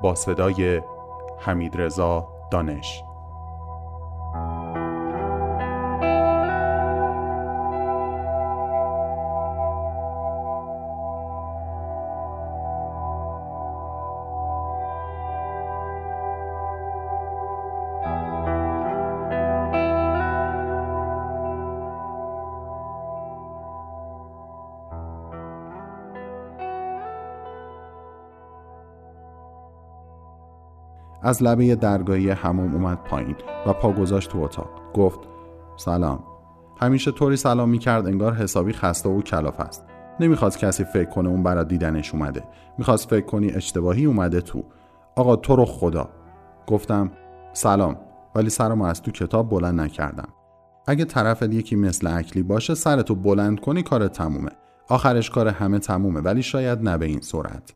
با صدای حمید رضا دانش. از لبه درگاهی هموم اومد پایین و پا گذاشت تو اتاق. گفت سلام. همیشه طوری سلام می‌کرد انگار حسابی خسته و کلاف است. نمی‌خواست کسی فکر کنه اون برای دیدنش اومده. می‌خواست فکر کنی اشتباهی اومده تو. آقا تو رو خدا. گفتم سلام. ولی سرم از تو کتاب بلند نکردم. اگه طرف یکی مثل اکلی باشه سرتو بلند کنی کار تمومه. آخرش کار همه تمومه ولی شاید نه به این سرعت.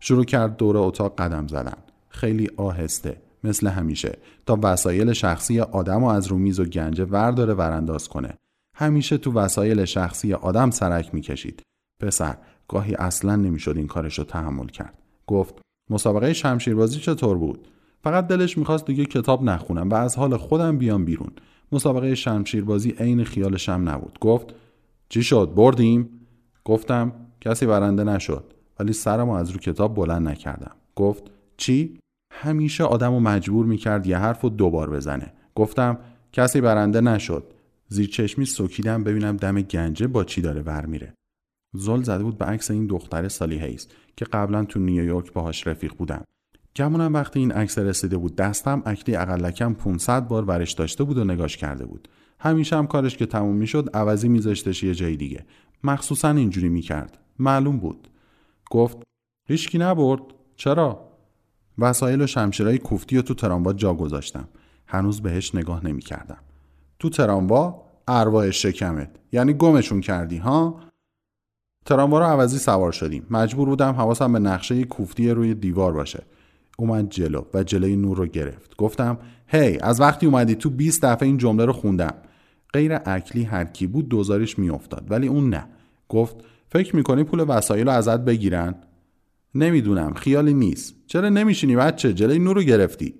شروع کرد دور اتاق قدم زدن. خیلی آهسته مثل همیشه تا وسایل شخصی آدم و از رو میز و گنجه ورداره ورانداز کنه. همیشه تو وسایل شخصی آدم سرک می‌کشید. پسر گاهی اصلا نمی‌شد این کارش رو تحمل کرد. گفت مسابقه شمشیربازی چطور بود؟ فقط دلش می‌خواست دیگه کتاب نخونم و از حال خودم بیام بیرون. مسابقه شمشیربازی عین خیالشم نبود. گفت چی شد؟ بردیم؟ گفتم کسی برنده نشد ولی سرمو از رو کتاب بلند نکردم. گفت چی؟ همیشه آدم و مجبور می‌کرد یه حرف رو دوبار بزنه. گفتم کسی برنده نشد. زیر چشمی سکیدم ببینم دم گنجه با چی داره ور میره. زل زده بود به عکس این دختر سالی هیز که قبلا تو نیویورک باهاش رفیق بودم. گمونم وقتی این عکس رسیده بود دستم اکلی اقلکم 500 بار ورش داشته بود و نگاش کرده بود. همیشه هم کارش که تموم می‌شد عوضی میذاشتش یه جای دیگه. مخصوصا اینجوری می‌کرد. معلوم بود. گفت هیچکی نبرد. چرا؟ وسایل و شمشیرهای کوفتی و تو تراموا جا گذاشتم. هنوز بهش نگاه نمی کردم. تو تراموا ارواح شکمت. یعنی گمشون کردی ها؟ تراموا رو عوضی سوار شدیم. مجبور بودم حواسم به نقشه کوفتی روی دیوار باشه. اومد جلو و جلوی نور رو گرفت. گفتم هی hey, از وقتی اومدی تو 20 دفعه این جمله رو خوندم. غیر اکلی هر کی بود دوزاریش میافتاد ولی اون نه. گفت فکر می‌کنی پول وسایل رو ازت بگیرن؟ نمی‌دونم خیالی نیست. چرا نمیشینی بچه؟ جلوی نور رو گرفتی.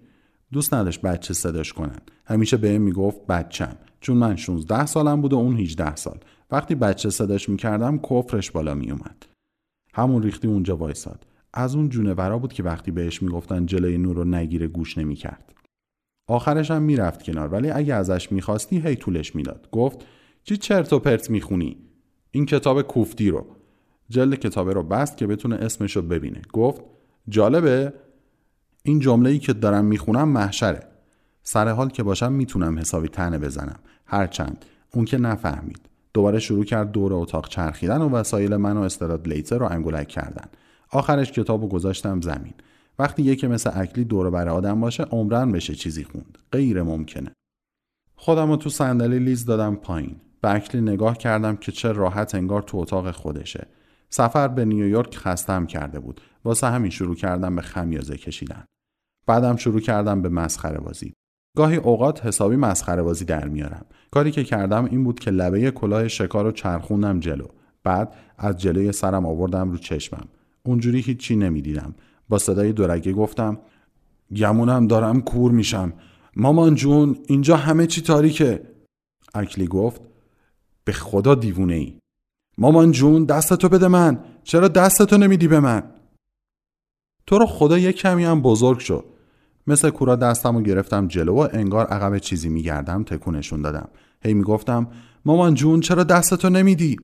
دوست نداشت بچه صداش کنن. همیشه بهم می‌گفت بچم. چون من 16 سالم بود و اون 18 سال. وقتی بچه صداش می‌کردم کفرش بالا میومد همون ریختی اونجا وایساد. از اون جونورا بود که وقتی بهش می‌گفتن جلوی نور رو نگیره گوش نمی‌کرد. آخرش هم می‌رفت کنار. ولی اگه ازش می‌خواستی هی طولش می‌داد. گفت چی چرت و پرت می‌خونی؟ این کتاب کوفتی رو. جلد کتابه رو بست که بتونه اسمش رو ببینه. گفت جالبه این جمله ای که دارم می‌خونم محشره. سر حال که باشم می‌تونم حسابی تنه بزنم. هرچند اون که نفهمید. دوباره شروع کرد دور اتاق چرخیدن و وسایل من و استراد لیتر رو انگولک کردن. آخرش کتاب رو گذاشتم زمین. وقتی یکی مثل اکلی دور بر آدم باشه عمرن بشه چیزی خوند. غیر ممکنه. خودم رو تو صندلی لیز دادم پایین. به اکلی نگاه کردم که چه راحت انگار تو اتاق خودشه. سفر به نیویورک خستم کرده بود. واسه همین شروع کردم به خمیازه کشیدن. بعدم شروع کردم به مسخره بازی. گاهی اوقات حسابی مسخره بازی در میارم. کاری که کردم این بود که لبه کلاه شکار رو چرخوندم جلو. بعد از جلوی سرم آوردم رو چشمم. اونجوری هیچی نمی‌دیدم. با صدای دورگه گفتم گمونم دارم کور میشم. مامان جون اینجا همه چی تاریکه. اکلی گفت به خدا دیوونه ای مامان جون دستتو بده من. چرا دستتو نمیدی به من؟ تو رو خدا یک کمی هم بزرگ شو. مثل کورا دستم و گرفتم جلو و انگار عقب چیزی میگردم تکونشون دادم. هی می‌گفتم مامان جون چرا دستتو نمیدی؟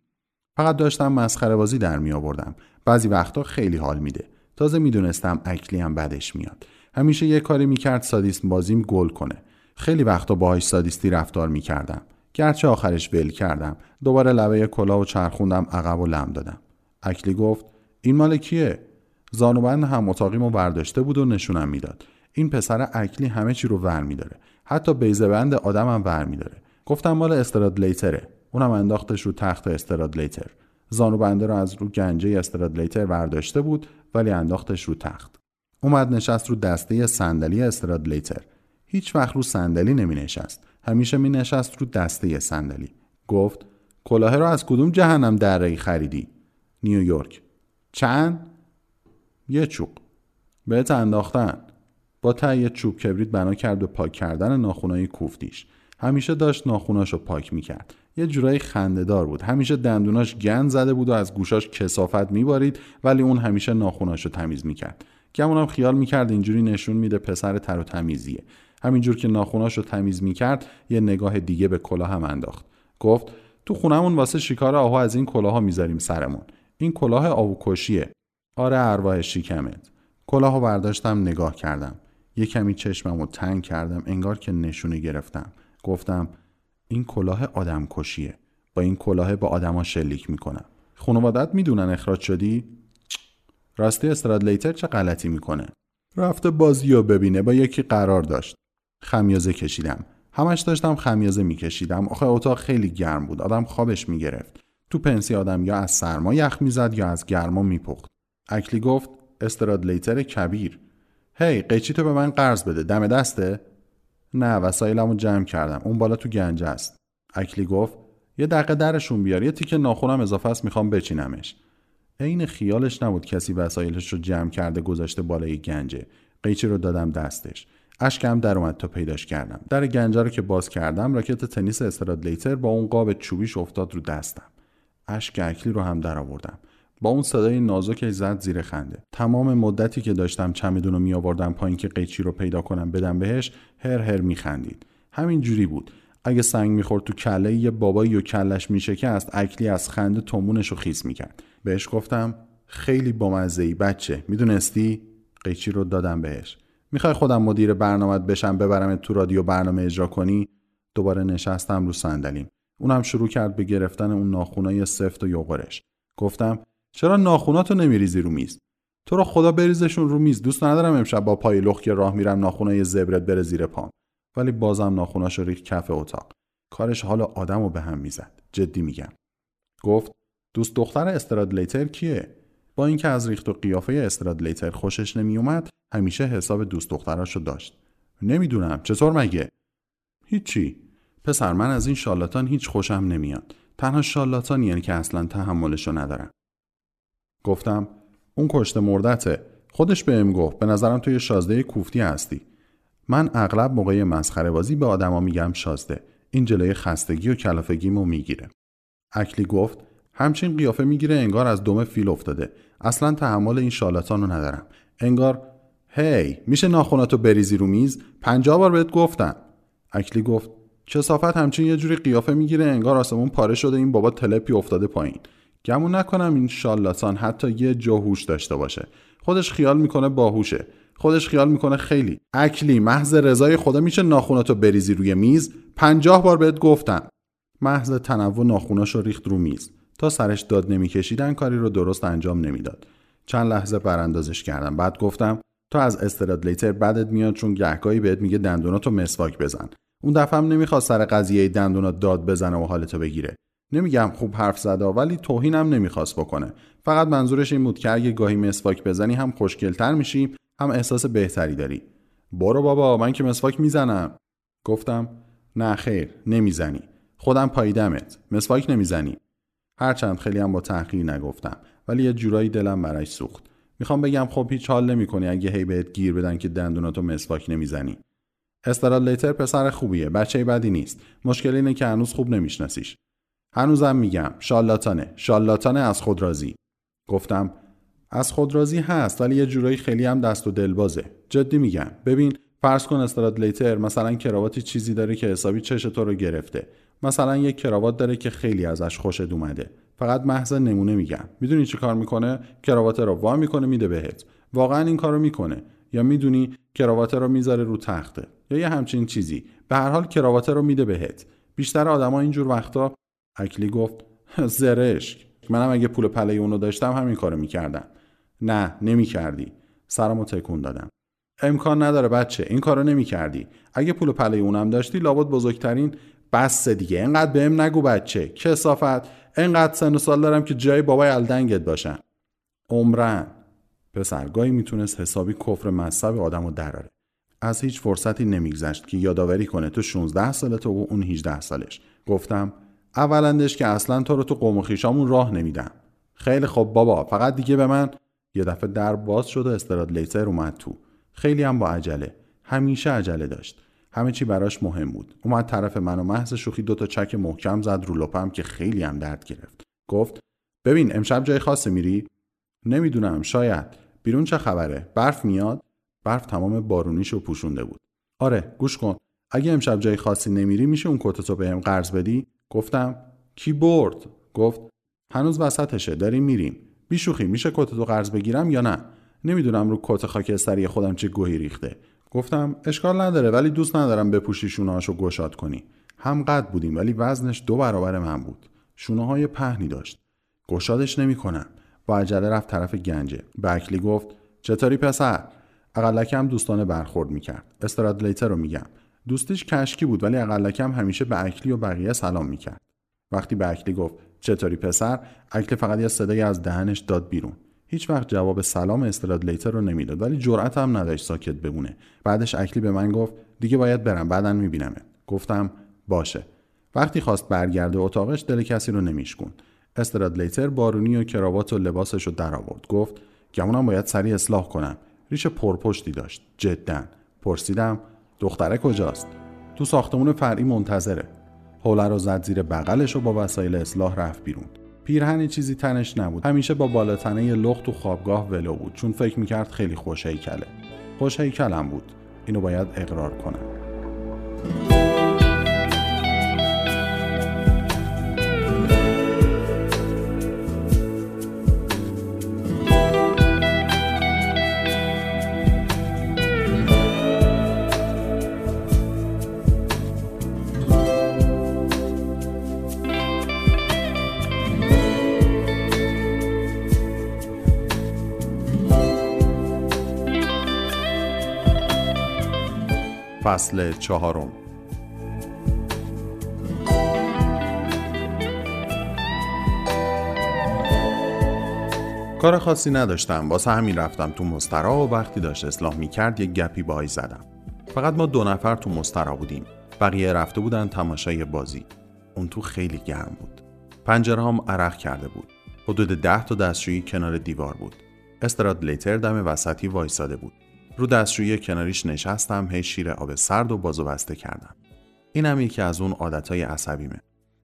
فقط داشتم مسخره بازی در می آوردم بعضی وقتا خیلی حال میده. تازه می‌دونستم اکلی هم بدش میاد. همیشه یه کاری می‌کرد سادیسم بازیم گل کنه. خیلی وقتا باهاش سادیستی رفتار می‌کردم. گرچه آخرش ول کردم. دوباره لبه کلا و چرخوندم عقب و لم دادم. اکلی گفت این مال کیه؟ زانوبند هم اتاقیمو برداشته بود و نشونم می‌داد. این پسر اکلی همه چی رو ور میداره. حتی بیزه بند آدمم ور میداره. گفتم مال استرادلیتره. اونم انداختش رو تخت استرادلیتر. زانو بنده رو از رو گنجه استرادلیتر برداشته بود ولی انداختش رو تخت. اومد نشست رو دسته صندلی استرادلیتر. هیچ وقت رو صندلی نمی نشست همیشه می نشست رو دسته صندلی. گفت کلاه رو از کدوم جهنم دره خریدی؟ نیویورک چند؟ یه چوب بهت انداختن. با تهیه چوب کبریت بنا کرد به پاک کردن ناخونای کوفتیش. همیشه داشت ناخوناشو پاک می‌کرد یه جورایی خندهدار بود. همیشه دندوناش گند زده بود و از گوشاش کسافت میبارید ولی اون همیشه ناخوناشو تمیز می‌کرد گمونم خیال می‌کرد اینجوری نشون میده پسر تر و تمیزیه. همینجور که ناخوناشو تمیز می‌کرد یه نگاه دیگه به کلاه هم انداخت. گفت تو خونمون واسه شکار آهو از این کلاها می‌ذاریم سرمون. این کلاه آهوکشیه آره ارواح شیکمت کلاهو برداشتم نگاه کردم. یه کمی چشمم تنگ کردم انگار که نشونه گرفتم. گفتم این کلاه آدم کشیه با این کلاه با آدما شلیک می‌کنم. خانوادت می‌دونن اخراج شدی؟ راستی استرادلیتر چه غلطی می‌کنه؟ رفته بازی رو ببینه با یکی قرار داشت. خمیازه کشیدم. همش داشتم خمیازه میکشیدم. آخه اتاق خیلی گرم بود. آدم خوابش می‌گرفت. تو پنسی آدم یا از سرما یخ می‌زد یا از گرما میپخت. اکلی گفت استرادلیتر کبیر. هی hey, قیچی تو به من قرض بده. دم دسته؟ نه وسایلمو جمع کردم. اون بالا تو گنجه است. اکلی گفت یه دقیقه درشون بیار. یه تیکه ناخونم اضافه است می‌خوام بچینمش. عین خیالش نبود کسی وسایلش رو جمع کرده گذاشته بالای گنجه. قیچی رو دادم دستش. اشکم در اومد تا پیداش کردم. در گنجه رو که باز کردم راکت تنیس استرادلیتر با اون قاب چوبیش افتاد رو دستم. اشک اکلی رو هم در آوردم با اون صدای نازکش زد زیر خنده. تمام مدتی که داشتم چمدون رو می آوردم پایین که قیچی رو پیدا کنم بدم بهش هر هر می خندید همین جوری بود. اگه سنگ می‌خورد تو کله یه بابایی و کلش میشکست اکلی از خنده تومونش رو خیس می‌کرد. بهش گفتم خیلی بامزه ای بچه می‌دونستی؟ قیچی رو دادم بهش. می‌خوای خودم مدیر برنامه بشم ببرم تو رادیو برنامه اجرا کنی؟ دوباره نشستم رو صندلیم. اونم شروع کرد به گرفتن اون ناخونای سفت و یوغرش. گفتم چرا ناخوناتو نمیریزی رو میز؟ تو رو خدا بریزشون رو میز. دوست ندارم امشب با پای لخ که راه میرم ناخونای زبرت بره زیر پام. ولی بازم ناخوناشو ریخت کف اتاق. کارش حال آدم رو به هم می‌زد. جدی میگم. گفت دوست دختر استرادلیتر کیه؟ با اینکه از ریخت و قیافه استرادلیتر خوشش نمیومد همیشه حساب دوست دختراشو داشت. نمی‌دونم چطور مگه؟ هیچی. پسر من از این شالاتان هیچ خوشم نمیاد. تنها شالاتان یعنی که اصلا تحملشو ندارم. گفتم اون کشته مردته. خودش بهم گفت به نظرم توی شازده کوفتی هستی. من اغلب موقع مسخره بازی به آدما میگم شازده. این جلوی خستگی و کلافگیمو می‌گیره. اکلی گفت همچین قیافه می‌گیره انگار از دم فیل افتاده. اصلا تحمل این شالاتان رو ندارم. انگار هی میشه ناخوناتو بریزی رو میز؟ پنجاه بار بهت گفتم. اکلی گفت کسافت همچین یه جوری قیافه می‌گیره انگار آسمون پاره شده این بابا تلپی افتاده پایین. گمون نکنم این شالاتان حتی یه جاهوش داشته باشه. خودش خیال می‌کنه باهوشه. خودش خیال می‌کنه خیلی. اکلی محض رضای خدا میشه ناخوناتو بریزی روی میز؟ پنجاه بار بهت گفتم. محض تنوع ناخوناشو ریخت رو میز. تا سرش داد نمیکشیدن کاری رو درست انجام نمی‌داد. چند لحظه براندازش کردم. بعد گفتم تو از استرادلیتر بدت میاد چون گهگاهی بهت میگه دندوناتو مسواک بزن. اون دفعه هم نمی‌خواد سر قضیه دندونات داد بزنه و حالتو بگیره. نمیگم خوب حرف زده ولی توهینم نمی‌خواست بکنه. فقط منظورش این بود که اگه گاهی مسواک بزنی هم خوشگلتر میشی هم احساس بهتری داری. برو بابا من که مسواک می‌زنم. گفتم نه خیر نمی‌زنی. خودم پاییدمت. مسواک نمی‌زنی. هرچند خیلی هم با تحقیر نگفتم ولی یه جورایی دلم برش سوخت. می‌خوام بگم خب هیچ حال نمی‌کنی اگه هی بهت گیر بدن که دندوناتو مسواک نمی‌زنی. لیتر پسر خوبیه بچه بدی نیست. مشکل اینه که هنوز خوب نمیشناسیش. هنوزم میگم شالاتانه شالاتانه از خود راضی. گفتم از خود راضی هست ولی یه جورایی خیلی هم دست و دلبازه جدی میگم. ببین فرض کن استرادلیتر مثلا کراواتی چیزی داره که حسابی چش تو رو گرفته. مثلا یک کراوات داره که خیلی ازش خوشت اومده. فقط محض نمونه میگم. می‌دونی چی کار می‌کنه؟ کراوات رو وا می‌کنه میده بهت. واقعا این کارو می‌کنه. یا می‌دونی کراوات رو می‌ذاره رو تخته. یا یه همچین چیزی. به هر حال کراوات رو میده بهت. بیشتر آدما اینجور وقتا اکلی گفت زرشک. منم اگه پول پله اونو داشتم همین کارو می‌کردم. نه نمی‌کردی. سرمو تکون دادم. امکان نداره بچه این کارو نمی‌کردی. اگه پول پله اونم داشتی لابد بزرگترین بس دیگه. اینقدر بهم نگو بچه. کسافت. اینقدر سن و سال دارم که جای بابای الدنگت باشن. عمرن. پسرگاهی می‌تونست حسابی کفر مذهب آدم رو دراره از هیچ فرصتی نمیگذشت که یادآوری کنه تو 16 سالت و اون 18 سالش. گفتم اولندش که اصلا تو رو تو قوم و خیشامون راه نمیدم خیلی خب بابا فقط دیگه به من یه دفعه در باز شد و استراد لیتر اومد تو. خیلی هم با عجله. همیشه عجله داشت. همه چی براش مهم بود. اومد طرف من و محض شوخی دوتا چک محکم زد رو لپم که خیلی هم درد گرفت. گفت ببین امشب جای خاصی میری؟ نمی‌دونم شاید. بیرون چه خبره؟ برف میاد؟ برف تمام بارونیشو پوشونده بود. آره گوش کن. اگه امشب جای خاصی نمیری میشه اون کتتو بهم قرض بدی؟ گفتم کی برد؟ گفت هنوز وسطشه داریم میریم. بیشوخی میشه کتتو قرض بگیرم یا نه؟ نمی‌دونم رو کت خاکستری خودم چه گوهی ریخته. گفتم اشکال نداره ولی دوست ندارم بپوشی شونهاشو گشاد کنی. هم قد بودیم ولی وزنش دو برابر من بود. شونه های پهنی داشت. گشادش نمی‌کنم. با عجله رفت طرف گنجه. بکلی گفت چطوری پسر؟ اقلکم دوستانه برخورد می‌کرد. استرادلیتر رو میگم. دوستیش کشکی بود ولی اقلکم همیشه به اکلی و بقیه سلام می‌کرد. وقتی به اکلی گفت چطوری پسر؟ اکلی فقط یه صدایی از دهنش داد بیرون. هیچ وقت جواب سلام استرادلیتر رو نمی‌داد ولی جرأت هم نداشت ساکت بمونه. بعدش اکلی به من گفت دیگه باید برم بعدا میبینمت. گفتم باشه. وقتی خواست برگرده اتاقش دل کسی رو نمیشکون استرادلیتر بارونی و کراوات و لباسش رو در آورد. گفت گمونم باید سریع اصلاح کنم. ریش پرپشتی داشت. جدا. پرسیدم دختره کجاست؟ تو ساختمون فرعی منتظره. حوله رو زد زیر بغلش و با وسایل اصلاح رفت بیرون. پیرهنی چیزی تنش نبود. همیشه با بالاتنه لخت تو خوابگاه ولو بود چون فکر می‌کرد خیلی خوش هیکله خوش هیکلم بود. اینو باید اقرار کنم. فصل چهارم. کار خاصی نداشتم. واسه همین رفتم تو مسترا و وقتی داشت اصلاح می‌کرد یک گپی بایی زدم. فقط ما دو نفر تو مسترا بودیم. بقیه رفته بودن تماشای بازی. اون تو خیلی گرم بود. پنجره هم عرق کرده بود. حدود ده تا دستشویی کنار دیوار بود. استراد لیتر دم وسطی وایساده بود. رو دستشویی کناریش نشستم هی شیر آب سرد و بازو بسته کردم. اینم یکی از اون عادتهای عصبیمه.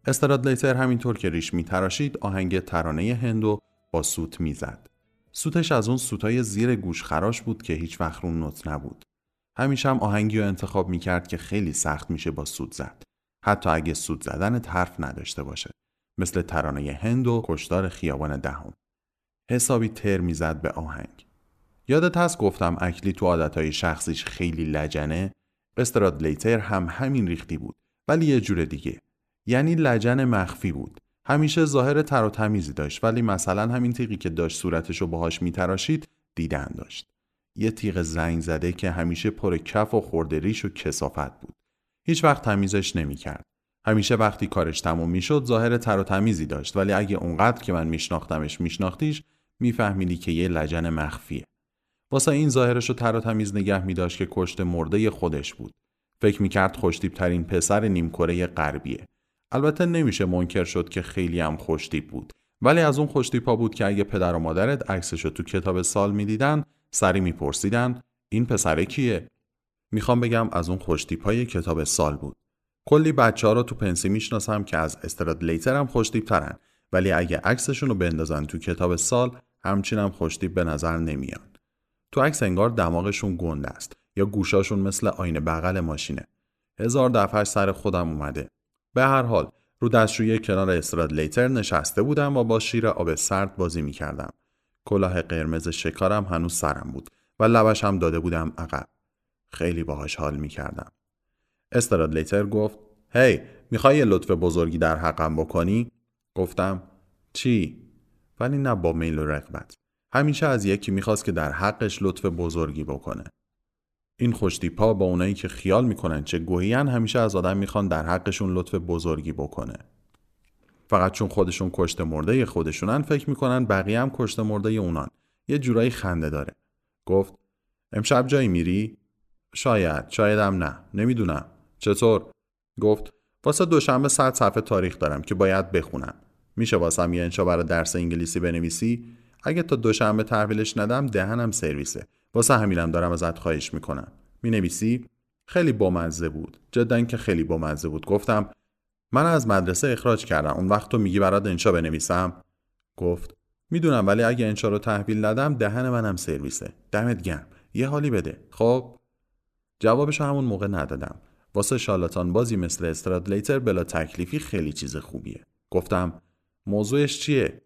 استرادلیتر همینطور که ریش میتراشید آهنگ ترانه هندو با سوت می‌زد. سوتش از اون سوتای زیر گوش خراش بود که هیچ وقت رو نوت نبود. همیشه هم آهنگی رو انتخاب می‌کرد که خیلی سخت میشه با سوت زد. حتی اگه سوت زدن حرف نداشته باشه. مثل ترانه هند و کشدار خیابان دهم. حسابی تر می‌زد به آهنگ. یادت هست گفتم اکلی تو عادتهای شخصیش خیلی لجنه؟ لیتر هم همین ریختی بود ولی یه جور دیگه. یعنی لجن مخفی بود. همیشه ظاهر تر و تمیزی داشت ولی مثلا همین تیغی که داشت صورتشو باهاش میتراشید دیدن داشت. یه تیغ زنگ زده که همیشه پر کف و خورده ریش و کسافت بود. هیچ وقت تمیزش نمی‌کرد. همیشه وقتی کارش تموم می‌شد ظاهر تر و تمیزی داشت ولی اگه اونقدر که من میشناختمش میشناختیش میفهمیدی که یه لجن مخفیه. واسه این ظاهرش رو تر و تمیز نگه می داشت که کشت مرده خودش بود. فکر می کرد خوشتیب ترین پسر نیمکره غربیه. البته نمیشه منکر شد که خیلی هم خوشتیب بود. ولی از اون خوشتیپا بود که اگه پدر و مادرت عکسش رو تو کتاب سال می‌دیدن سری میپرسیدن این پسر کیه؟ می‌خوام بگم از اون خوشتیپای کتاب سال بود. کلی بچه ها رو تو پنسی می‌شناسم که از استرادلیتر هم خوشتیب ترن ولی اگه عکسشون رو بندازن تو کتاب سال همچین هم خوشتیب به نظر نمیان. تو عکس انگار دماغشون گنده است یا گوشاشون مثل آینه بغل ماشینه. هزار دفعه سر خودم اومده. به هر حال رو دستشویی کنار استرادلیتر نشسته بودم و با شیر آب سرد بازی می‌کردم. کلاه قرمز شکارم هنوز سرم بود و لبش هم داده بودم عقب. خیلی باهاش حال می‌کردم. استرادلیتر گفت هی hey, می‌خوای یه لطف بزرگی در حقم بکنی؟ گفتم چی؟ ولی نه با میل و رغبت. همیشه از یکی می‌خواست که در حقش لطف بزرگی بکنه. این خوشتیپا با اونایی که خیال می‌کنن چه گوهیان همیشه از آدم می‌خوان در حقشون لطف بزرگی بکنه. فقط چون خودشون کشت مرده خودشونن فکر می‌کنن بقیه هم کشت مرده اونان. یه جورایی خنده داره. گفت امشب جایی میری؟ شاید، شایدم نه. نمی‌دونم. چطور؟ گفت واسه دوشنبه صد صفحه تاریخ دارم که باید بخونم. میشه واسم یه انشا برای درس انگلیسی بنویسی؟ اگه تا دوشنبه تحویلش ندم دهنم سرویسه. واسه همینم دارم ازت خواهش می‌کنم. می‌نویسی؟ خیلی بامزه بود. جدا که خیلی بامزه بود. گفتم من از مدرسه اخراج کردم. اون وقت تو میگی برات انشا بنویسم؟ گفت می‌دونم ولی اگه انشا رو تحویل ندم دهن منم سرویسه. دمت گرم. یه حالی بده. خب جوابش همون موقع ندادم. واسه شالاتان بازی مثل استرادلیتر بلا تکلیفی خیلی چیز خوبیه. گفتم موضوعش چیه؟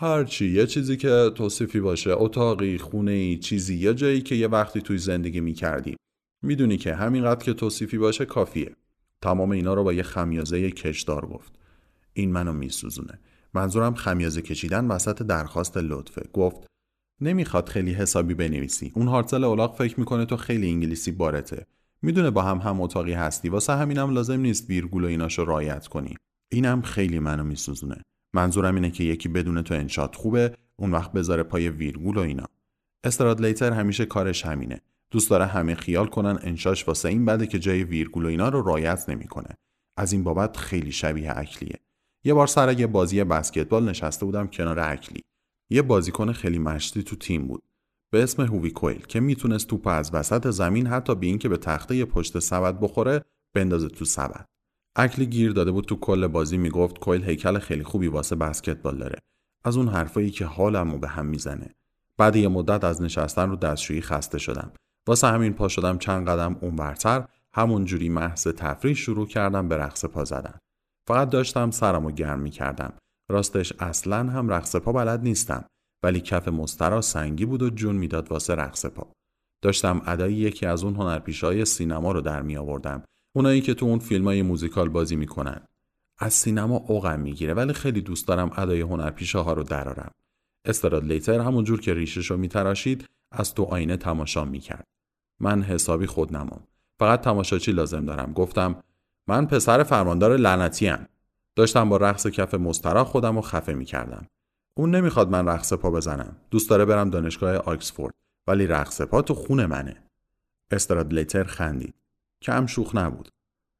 هرچی یه چیزی که توصیفی باشه اتاقی خونه ای چیزی یا جایی که یه وقتی توی زندگی می‌کردی. می‌دونی که همینقدر که توصیفی باشه کافیه. تمام اینا رو با یه خمیازه کشدار گفت. این منو میسوزونه. منظورم خمیازه کشیدن وسط درخواست لطفه. گفت نمی‌خواد خیلی حسابی بنویسی. اون هارتزل الاغ فکر می‌کنه تو خیلی انگلیسی بارته. می‌دونه با هم هم اتاقی هستی. واسه همینم لازم نیست ویرگول و ایناشو رعایت کنی. اینم خیلی منو میسوزونه. منظورم اینه که یکی بدونه تو انشات خوبه اون وقت بذاره پای ویرگول و اینا. استرادلیتر همیشه کارش همینه. دوست داره همه خیال کنن انشاش واسه این بده که جای ویرگول و اینا رو رعایت نمی‌کنه. از این بابت خیلی شبیه اکلیه. یه بار سر یه بازی بسکتبال نشسته بودم کنار اکلی. یه بازیکن خیلی مشتی تو تیم بود. به اسم هووی کویل که می‌تونست توپ از وسط زمین حتی به اینکه به تخته پشت سبد بخوره بندازه تو سبد. اکلی گیر داده بود تو کل بازی می‌گفت کویل هیکل خیلی خوبی واسه بسکتبال داره. از اون حرفایی که حالمو به هم می‌زنه. بعد یه مدت از نشستن رو دستشویی خسته شدم. واسه همین پا شدم چند قدم اونورتر همون جوری محض تفریح شروع کردم به رقص پا زدن. فقط داشتم سرمو گرم می‌کردم. راستش اصلا هم رقص پا بلد نیستم ولی کف مسترا سنگی بود و جون می‌داد واسه رقص پا. داشتم ادای یکی از اون هنرپیشای سینما رو در می آوردم اونایی که تو اون فیلم های موزیکال بازی می‌کنن. از سینما اوغم می‌گیره ولی خیلی دوست دارم ادای هنرپیشه ها رو درارم. استراد لیتر همونجور که ریشش رو میتراشید از تو آینه تماشا می‌کرد. من حسابی خودنمام فقط تماشاچی لازم دارم. گفتم من پسر فرماندار لعنتی داشتم با رقص کف مسترا خودم رو خفه می‌کردم. اون نمی‌خواد من رقص پا بزنم. دوست داره برم دانشگاه آکسفورد. ولی رقص پا تو خونه منه. استرادلیتر خندید. کم شوخ نبود.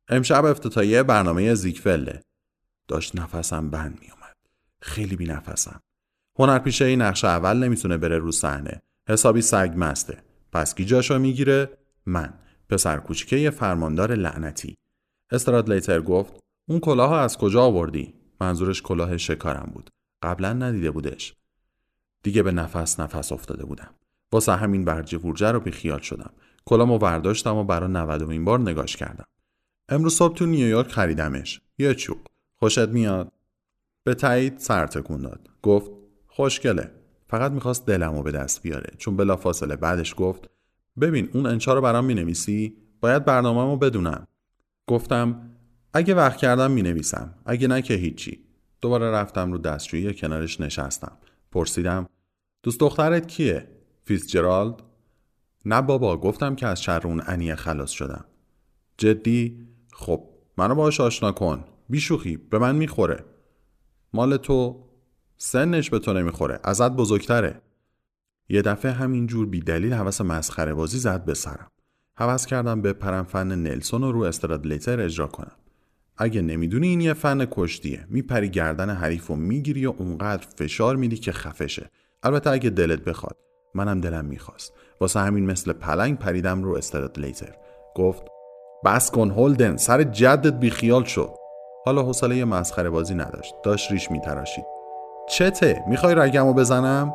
امشب افتتاحیه برنامه زیگفله. داشت نفسم بند میومد خیلی بی نفسم هنرپیشه این نقش اول نمی‌تونه بره رو صحنه. حسابی سگ مسته. پس کی جاشو می‌گیره؟ من. پسر کوچیکه فرماندار لعنتی. استرادلیتر گفت اون کلاه از کجا آوردی؟ منظورش کلاه شکارم بود. قبلا ندیده بودش. دیگه به نفس نفس افتاده بودم. واسه همین برجه ورجه رو بیخیال شدم. کلامو برداشتم و برای نودمین بار نگاش کردم. امروز صبح تو نیویورک خریدمش. یه چوب خوشت میاد؟ به تایید سر تکون داد. گفت خوشگله. فقط می‌خواست دلمو به دست بیاره. چون بلا فاصله بعدش گفت ببین اون انشا رو برام می‌نویسی؟ باید برنامهمو بدونم. گفتم اگه وقت کردم می‌نویسم. اگه نه که هیچی. دوباره رفتم رو دستشویی کنارش نشستم. پرسیدم دوست دخترت کیه؟ فیتزجرالد؟ نه بابا گفتم که از شر اون انیه خلاص شدم. جدی؟ خب منو باش آشنا کن. بیشوخی به من می‌خوره. مال تو سنش به تو نمی‌خوره ازت بزرگتره. یه دفعه همینجور بی دلیل حوس مسخره بازی زد به سرم. حوس کردم به پرم فن نلسون رو رو استرادلیتر اجرا کنم. اگه نمی‌دونی این یه فن کشتیه. میپری گردن حریف و می‌گیری و اونقدر فشار میدی که خفشه. البته اگه دلت بخواد منم دلم می‌خواست. واسه همین مثل پلنگ پریدم رو لیتر گفت بس کن هولدن سر جدت بیخیال شد حالا حوصله مسخره بازی نداشت. داشت ریش میتراشید. چته؟ می‌خوای رگمو بزنم؟